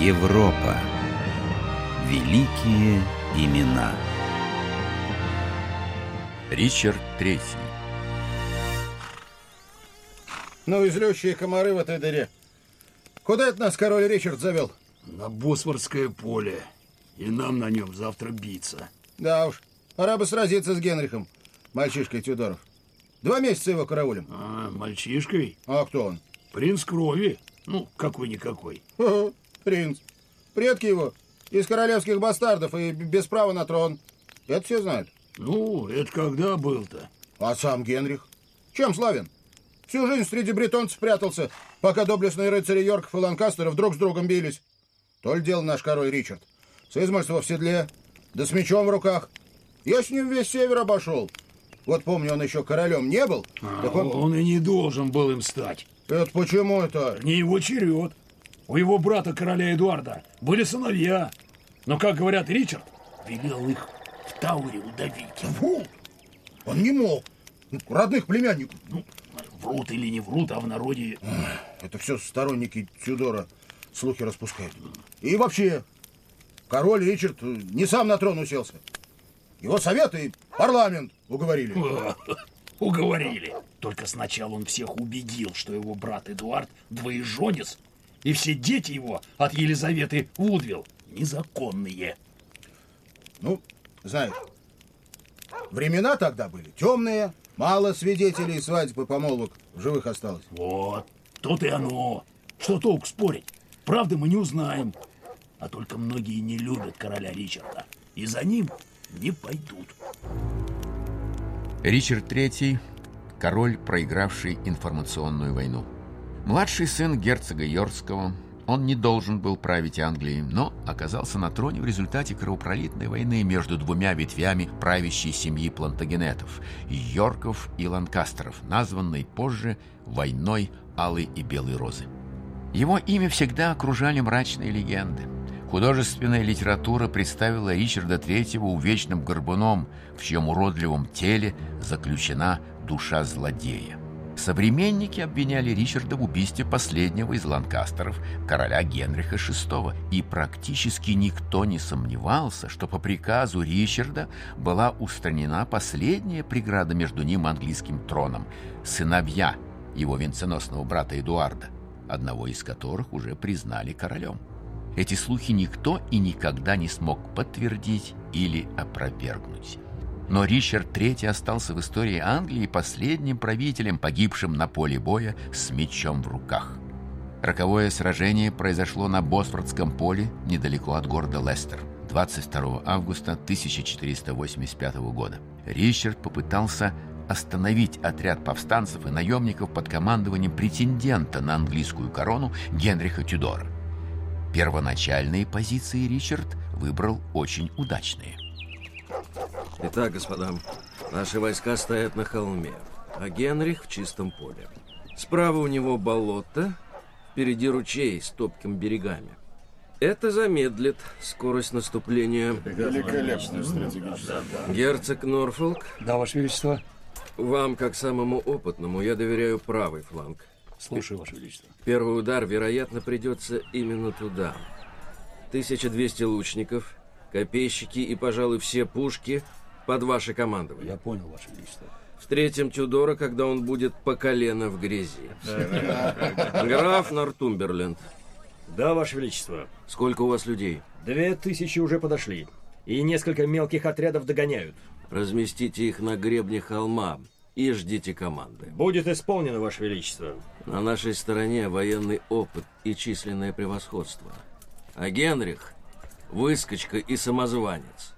Европа. Великие имена. Ричард Третий. Ну и злющие комары в этой дыре. Куда это нас король Ричард завел? На Босфорское поле. И нам на нем завтра биться. Да уж, пора бы сразиться с Генрихом, мальчишкой Тюдоров. Два месяца его караулем. А, мальчишкой? А кто он? Принц крови. Ну, какой-никакой. Принц. Предки его из королевских бастардов и без права на трон. Это все знают. Ну, это когда был-то? А сам Генрих? Чем славен? Всю жизнь среди бретонцев прятался, пока доблестные рыцари Йорков и Ланкастеров друг с другом бились. То ли дело наш король Ричард. С измольства в седле, да с мечом в руках. Я с ним весь север обошел. Вот помню, он еще королем не был. А, так он... он и не должен был им стать. Это почему это? Не его черед. У его брата, короля Эдуарда, были сыновья. Но, как говорят, Ричард велел их в Тауре удавить. Фу! Он не мог. Ну, Родных племянников. Ну, врут или не врут, а в народе... Это все сторонники Тюдора слухи распускают. И вообще, король Ричард не сам на трон уселся. Его советы и парламент уговорили. Уговорили. Только сначала он всех убедил, что его брат Эдуард двоеженец, и все дети его от Елизаветы Вудвилл незаконные. Ну, знаешь, времена тогда были темные, мало свидетелей свадьбы помолвок в живых осталось. Вот, тут и оно. Что толк спорить? Правды мы не узнаем. А только многие не любят короля Ричарда. И за ним не пойдут. Ричард III – король, проигравший информационную войну. Младший сын герцога Йоркского, он не должен был править Англией, но оказался на троне в результате кровопролитной войны между двумя ветвями правящей семьи Плантагенетов – Йорков и Ланкастеров, названной позже «Войной Алой и Белой Розы». Его имя всегда окружали мрачные легенды. Художественная литература представила Ричарда III увечным горбуном, в чьем уродливом теле заключена душа злодея. Современники обвиняли Ричарда в убийстве последнего из Ланкастеров, короля Генриха VI, и практически никто не сомневался, что по приказу Ричарда была устранена последняя преграда между ним и английским троном – сыновья его венценосного брата Эдуарда, одного из которых уже признали королем. Эти слухи никто и никогда не смог подтвердить или опровергнуть. Но Ричард III остался в истории Англии последним правителем, погибшим на поле боя с мечом в руках. Роковое сражение произошло на Босфордском поле недалеко от города Лестер 22 августа 1485 года. Ричард попытался остановить отряд повстанцев и наемников под командованием претендента на английскую корону Генриха Тюдора. Первоначальные позиции Ричард выбрал очень удачные. Итак, господа, наши войска стоят на холме, а Генрих в чистом поле. Справа у него болото, впереди ручей с топкими берегами. Это замедлит скорость наступления. Великолепная стратегическая. Герцог Норфолк, Да, Ваше Величество. вам, как самому опытному, я доверяю правый фланг. Слушаю, Ваше Величество. Первый удар, вероятно, придется именно туда. 1200 лучников, копейщики и, пожалуй, все пушки под ваше командование. Я понял, Ваше Величество. Встретим Тюдора, когда он будет по колено в грязи. Граф Нортумберленд, Да, Ваше Величество. сколько у вас людей? Две тысячи уже подошли. И несколько мелких отрядов догоняют. Разместите их на гребне холма и ждите команды. Будет исполнено, Ваше Величество. На нашей стороне военный опыт и численное превосходство. А Генрих – выскочка и самозванец.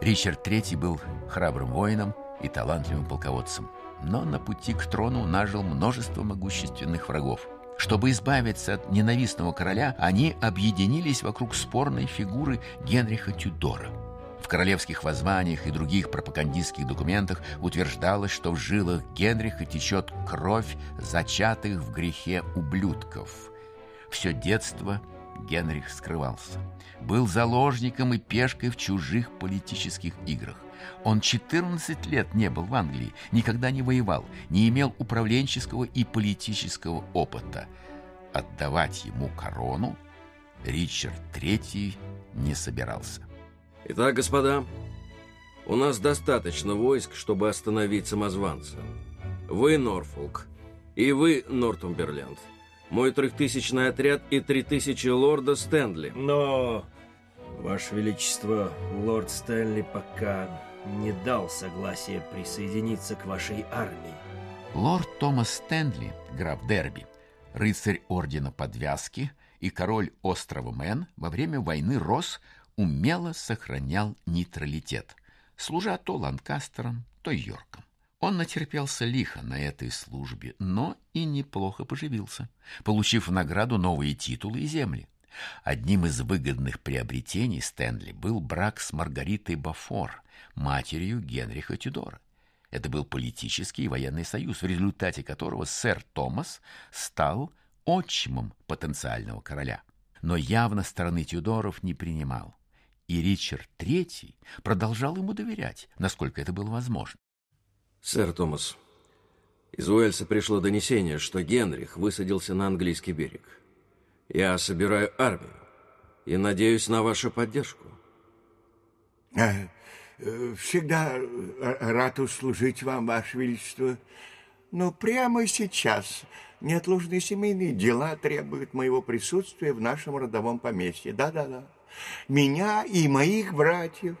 Ричард III был храбрым воином и талантливым полководцем, но на пути к трону нажил множество могущественных врагов. Чтобы избавиться от ненавистного короля, они объединились вокруг спорной фигуры Генриха Тюдора. В королевских воззваниях и других пропагандистских документах утверждалось, что в жилах Генриха течет кровь зачатых в грехе ублюдков. Все детство Генрих скрывался. Был заложником и пешкой в чужих политических играх. Он 14 лет не был в Англии, никогда не воевал, не имел управленческого и политического опыта. Отдавать ему корону Ричард III не собирался. Итак, господа, у нас достаточно войск, чтобы остановить самозванца. Вы Норфолк, и вы Нортумберленд. Мой трехтысячный отряд и три тысячи лорда Стэнли. Но, Ваше Величество, лорд Стэнли пока не дал согласия присоединиться к вашей армии. Лорд Томас Стэнли, граф Дерби, рыцарь ордена подвязки и король острова Мэн во время войны Рос умело сохранял нейтралитет, служа то Ланкастером, то Йорком. Он натерпелся лихо на этой службе, но и неплохо поживился, получив в награду новые титулы и земли. Одним из выгодных приобретений Стэнли был брак с Маргаритой Бафор, матерью Генриха Тюдора. Это был политический и военный союз, в результате которого сэр Томас стал отчимом потенциального короля. Но явно стороны Тюдоров не принимал, и Ричард III продолжал ему доверять, насколько это было возможно. Сэр Томас, из Уэльса пришло донесение, что Генрих высадился на английский берег. Я собираю армию и надеюсь на вашу поддержку. Э, э, всегда рад услужить вам, Ваше Величество. Но прямо сейчас неотложные семейные дела требуют моего присутствия в нашем родовом поместье. Да-да-да. Меня и моих братьев.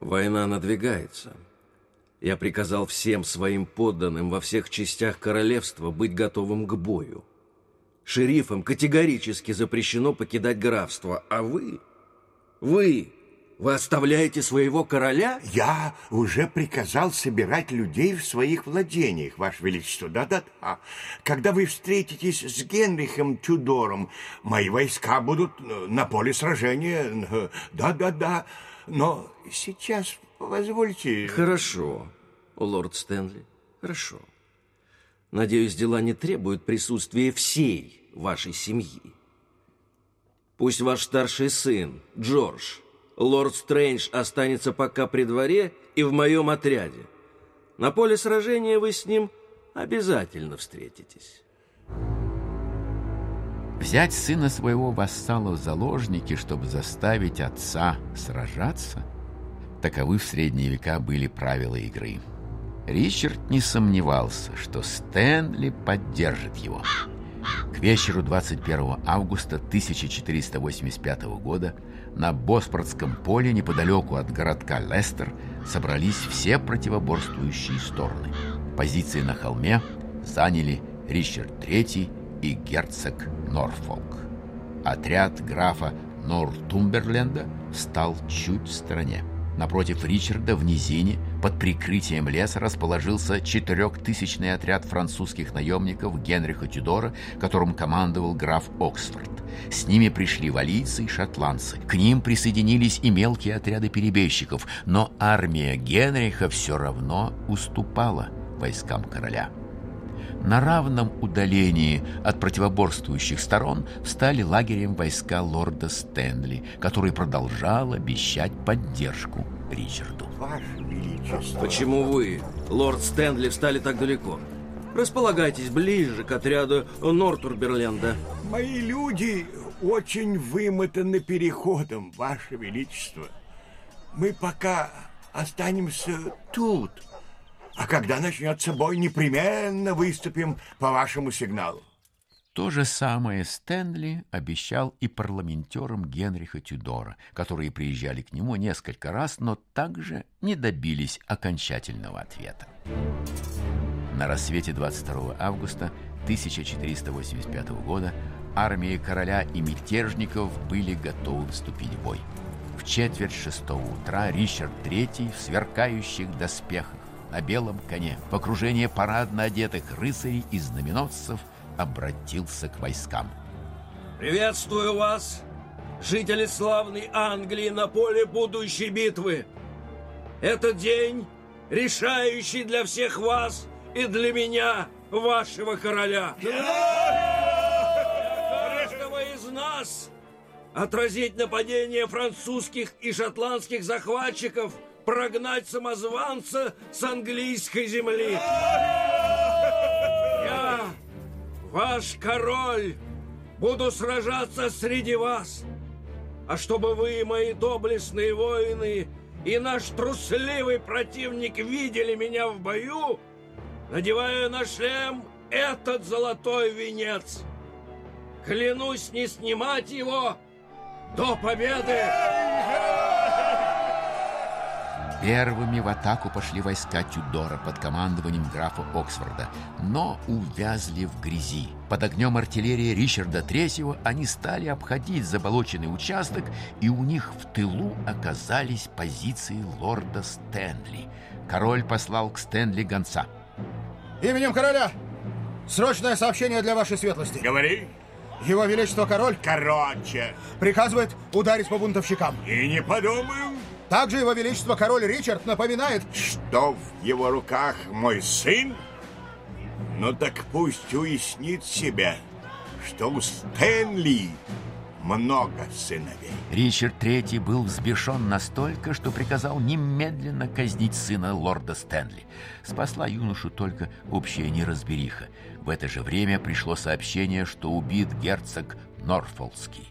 Война надвигается. Я приказал всем своим подданным во всех частях королевства быть готовым к бою. Шерифам категорически запрещено покидать графство, а вы... Вы... Вы оставляете своего короля? Я уже приказал собирать людей в своих владениях, Ваше Величество. Да-да-да. Когда вы встретитесь с Генрихом Тюдором, мои войска будут э, на поле сражения. Да-да-да. Но сейчас позвольте... Хорошо, лорд Стэнли, хорошо. Надеюсь, дела не требуют присутствия всей вашей семьи. Пусть ваш старший сын, Джордж, лорд Стрэндж, останется пока при дворе и в моем отряде. На поле сражения вы с ним обязательно встретитесь. Взять сына своего вассала в заложники, чтобы заставить отца сражаться? Таковы в средние века были правила игры. Ричард не сомневался, что Стэнли поддержит его. К вечеру 21 августа 1485 года на Боспортском поле неподалеку от городка Лестер собрались все противоборствующие стороны. Позиции на холме заняли Ричард III и герцог Норфолк. Отряд графа Нортумберленда стал чуть в стороне. Напротив Ричарда в низине под прикрытием леса расположился четырехтысячный отряд французских наемников Генриха Тюдора, которым командовал граф Оксфорд. С ними пришли валийцы и шотландцы. К ним присоединились и мелкие отряды перебежчиков, но армия Генриха все равно уступала войскам короля. На равном удалении от противоборствующих сторон встали лагерем войска лорда Стэнли, который продолжал обещать поддержку Ричарду. Ваше Величество. Почему вы, лорд Стэнли, встали так далеко? Располагайтесь ближе к отряду Нортурберленда. Мои люди очень вымотаны переходом, Ваше Величество. Мы пока останемся тут. А когда начнется бой, непременно выступим по вашему сигналу. То же самое Стэнли обещал и парламентерам Генриха Тюдора, которые приезжали к нему несколько раз, но также не добились окончательного ответа. На рассвете 22 августа 1485 года армии короля и мятежников были готовы вступить в бой. В четверть шестого утра Ричард III в сверкающих доспехах на белом коне в окружении парадно одетых рыцарей и знаменосцев обратился к войскам. Приветствую вас, жители славной Англии на поле будущей битвы. Этот день решающий для всех вас и для меня, вашего короля. Каждого из нас отразить нападение французских и шотландских захватчиков – прогнать самозванца с английской земли. Ваш король, буду сражаться среди вас. А чтобы вы, мои доблестные воины, и наш трусливый противник видели меня в бою, надевая на шлем этот золотой венец. Клянусь не снимать его до победы! Первыми в атаку пошли войска Тюдора под командованием графа Оксфорда, но увязли в грязи. Под огнем артиллерии Ричарда III они стали обходить заболоченный участок, и у них в тылу оказались позиции лорда Стэнли. Король послал к Стэнли гонца. Именем короля! Срочное сообщение для вашей светлости. Говори. Его Величество Король Короче. приказывает ударить по бунтовщикам. И не подумаю, Также Его Величество Король Ричард напоминает, что в его руках мой сын. Ну так пусть уяснит себе, что у Стэнли много сыновей. Ричард III был взбешен настолько, что приказал немедленно казнить сына лорда Стэнли. Спасла юношу только общая неразбериха. В это же время пришло сообщение, что убит герцог Норфолский.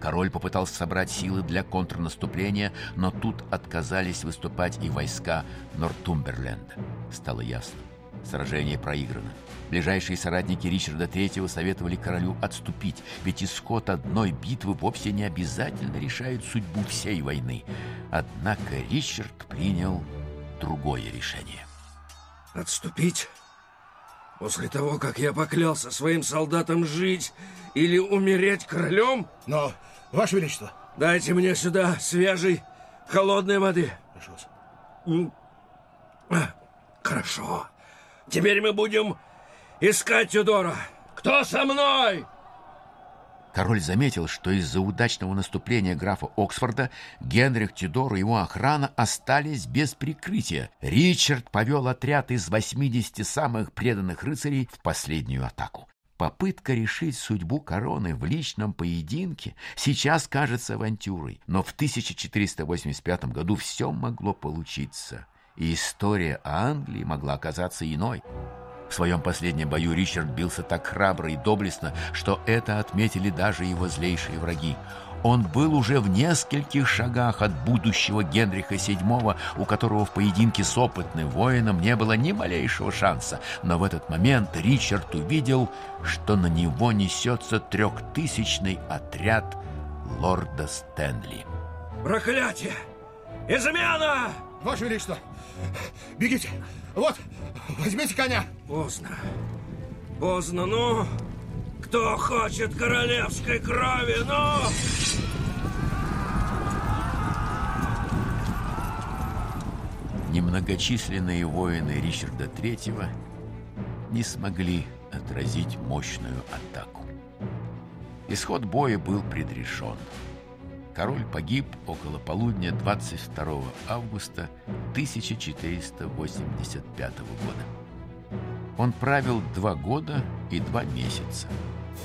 Король попытался собрать силы для контрнаступления, но тут отказались выступать и войска Нортумберленда. Стало ясно. Сражение проиграно. Ближайшие соратники Ричарда III советовали королю отступить, ведь исход одной битвы вовсе не обязательно решает судьбу всей войны. Однако Ричард принял другое решение. Отступить? После того, как я поклялся своим солдатам жить или умереть королем? но, Ваше Величество, Дайте мне сюда свежей, холодной воды. М. А, Хорошо. Теперь мы будем искать Тюдора. Кто со мной? Король заметил, что из-за удачного наступления графа Оксфорда Генрих Тюдор и его охрана остались без прикрытия. Ричард повел отряд из 80 самых преданных рыцарей в последнюю атаку. Попытка решить судьбу короны в личном поединке сейчас кажется авантюрой, но в 1485 году все могло получиться, и история Англии могла оказаться иной. В своем последнем бою Ричард бился так храбро и доблестно, что это отметили даже его злейшие враги. Он был уже в нескольких шагах от будущего Генриха VII, у которого в поединке с опытным воином не было ни малейшего шанса. Но в этот момент Ричард увидел, что на него несется трехтысячный отряд лорда Стэнли. Проклятие! Измена! Ваше Величество, бегите. Вот, возьмите коня. Поздно. Поздно, ну. Кто хочет королевской крови, ну? Немногочисленные воины Ричарда III не смогли отразить мощную атаку. Исход боя был предрешен. Король погиб около полудня 22 августа 1485 года. Он правил два года и два месяца.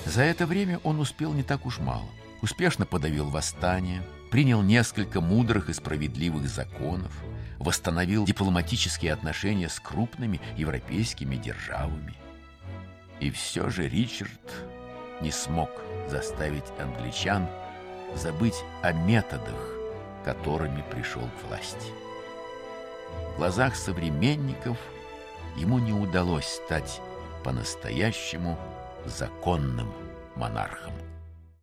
За это время он успел не так уж мало. Успешно подавил восстание, принял несколько мудрых и справедливых законов, восстановил дипломатические отношения с крупными европейскими державами. И все же Ричард не смог заставить англичан забыть о методах, которыми пришел к власти. В глазах современников ему не удалось стать по-настоящему законным монархом.